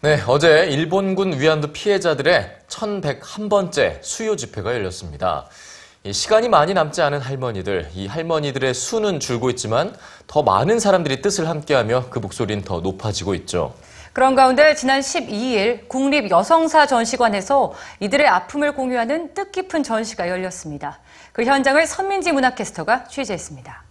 네, 어제 일본군 위안부 피해자들의 1101번째 수요 집회가 열렸습니다. 이 시간이 많이 남지 않은 할머니들, 이 할머니들의 수는 줄고 있지만 더 많은 사람들이 뜻을 함께하며 그 목소리는 더 높아지고 있죠. 그런 가운데 지난 12일 국립 여성사 전시관에서 이들의 아픔을 공유하는 뜻깊은 전시가 열렸습니다. 그 현장을 선민지 문화캐스터가 취재했습니다.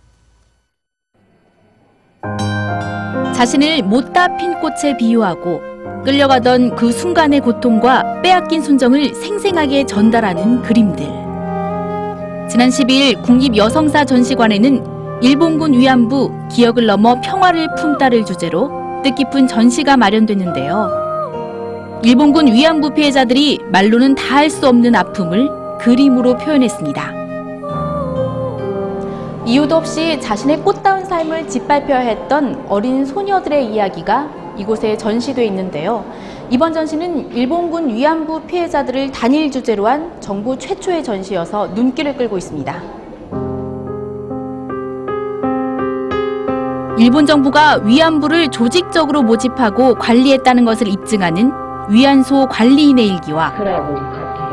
자신을 못다 핀 꽃에 비유하고 끌려가던 그 순간의 고통과 빼앗긴 순정을 생생하게 전달하는 그림들. 지난 12일 국립여성사 전시관에는 일본군 위안부 기억을 넘어 평화를 품다를 주제로 뜻깊은 전시가 마련됐는데요. 일본군 위안부 피해자들이 말로는 다 할 수 없는 아픔을 그림으로 표현했습니다. 이유도 없이 자신의 꽃다운 삶을 짓밟혀야 했던 어린 소녀들의 이야기가 이곳에 전시돼 있는데요. 이번 전시는 일본군 위안부 피해자들을 단일 주제로 한 정부 최초의 전시여서 눈길을 끌고 있습니다. 일본 정부가 위안부를 조직적으로 모집하고 관리했다는 것을 입증하는 위안소 관리인의 일기와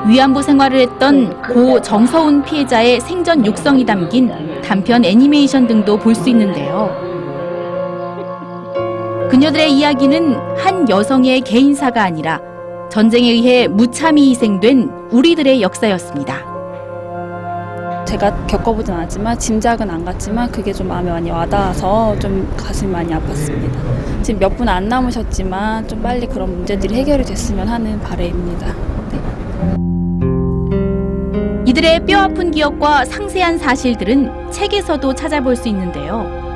위안부 생활을 했던 고 정서운 피해자의 생전 육성이 담긴 단편 애니메이션 등도 볼 수 있는데요. 그녀들의 이야기는 한 여성의 개인사가 아니라 전쟁에 의해 무참히 희생된 우리들의 역사였습니다. 제가 겪어보진 않았지만 짐작은 안 갔지만 그게 좀 마음에 많이 와닿아서 좀 가슴이 많이 아팠습니다. 지금 몇 분 안 남으셨지만 좀 빨리 그런 문제들이 해결이 됐으면 하는 바람입니다. 네. 이들의 뼈아픈 기억과 상세한 사실들은 책에서도 찾아볼 수 있는데요.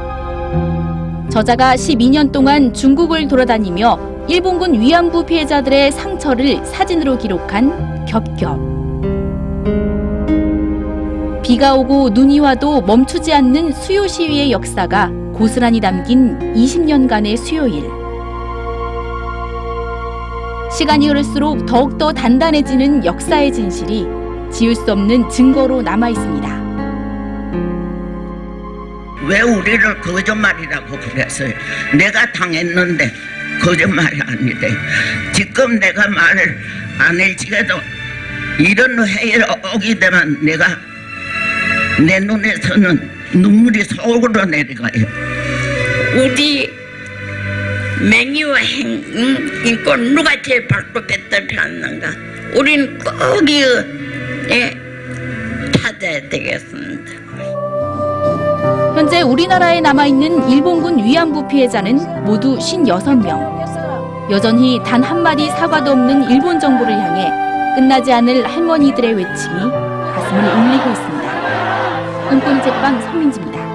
저자가 12년 동안 중국을 돌아다니며 일본군 위안부 피해자들의 상처를 사진으로 기록한 겹겹. 비가 오고 눈이 와도 멈추지 않는 수요 시위의 역사가 고스란히 담긴 20년간의 수요일. 시간이 흐를수록 더욱더 단단해지는 역사의 진실이 지울 수 없는 증거로 남아 있습니다. 왜 우리를 거짓말이라고 그랬어요? 내가 당했는데 거짓말이 아니대. 지금 내가 말을 안 해지게도 이런 회의를 오게 되면 내가 내 눈에서는 눈물이 속으로 내려가요. 우리 맹이와 행, 음, 인권 누가 제일 발톱에 폈는가? 우린 꼭 이거 예, 찾아야 되겠습니다. 현재 우리나라에 남아있는 일본군 위안부 피해자는 모두 56명. 여전히 단 한마디 사과도 없는 일본 정부를 향해 끝나지 않을 할머니들의 외침이 가슴을 울리고 있습니다. 은권제빵 선민지입니다.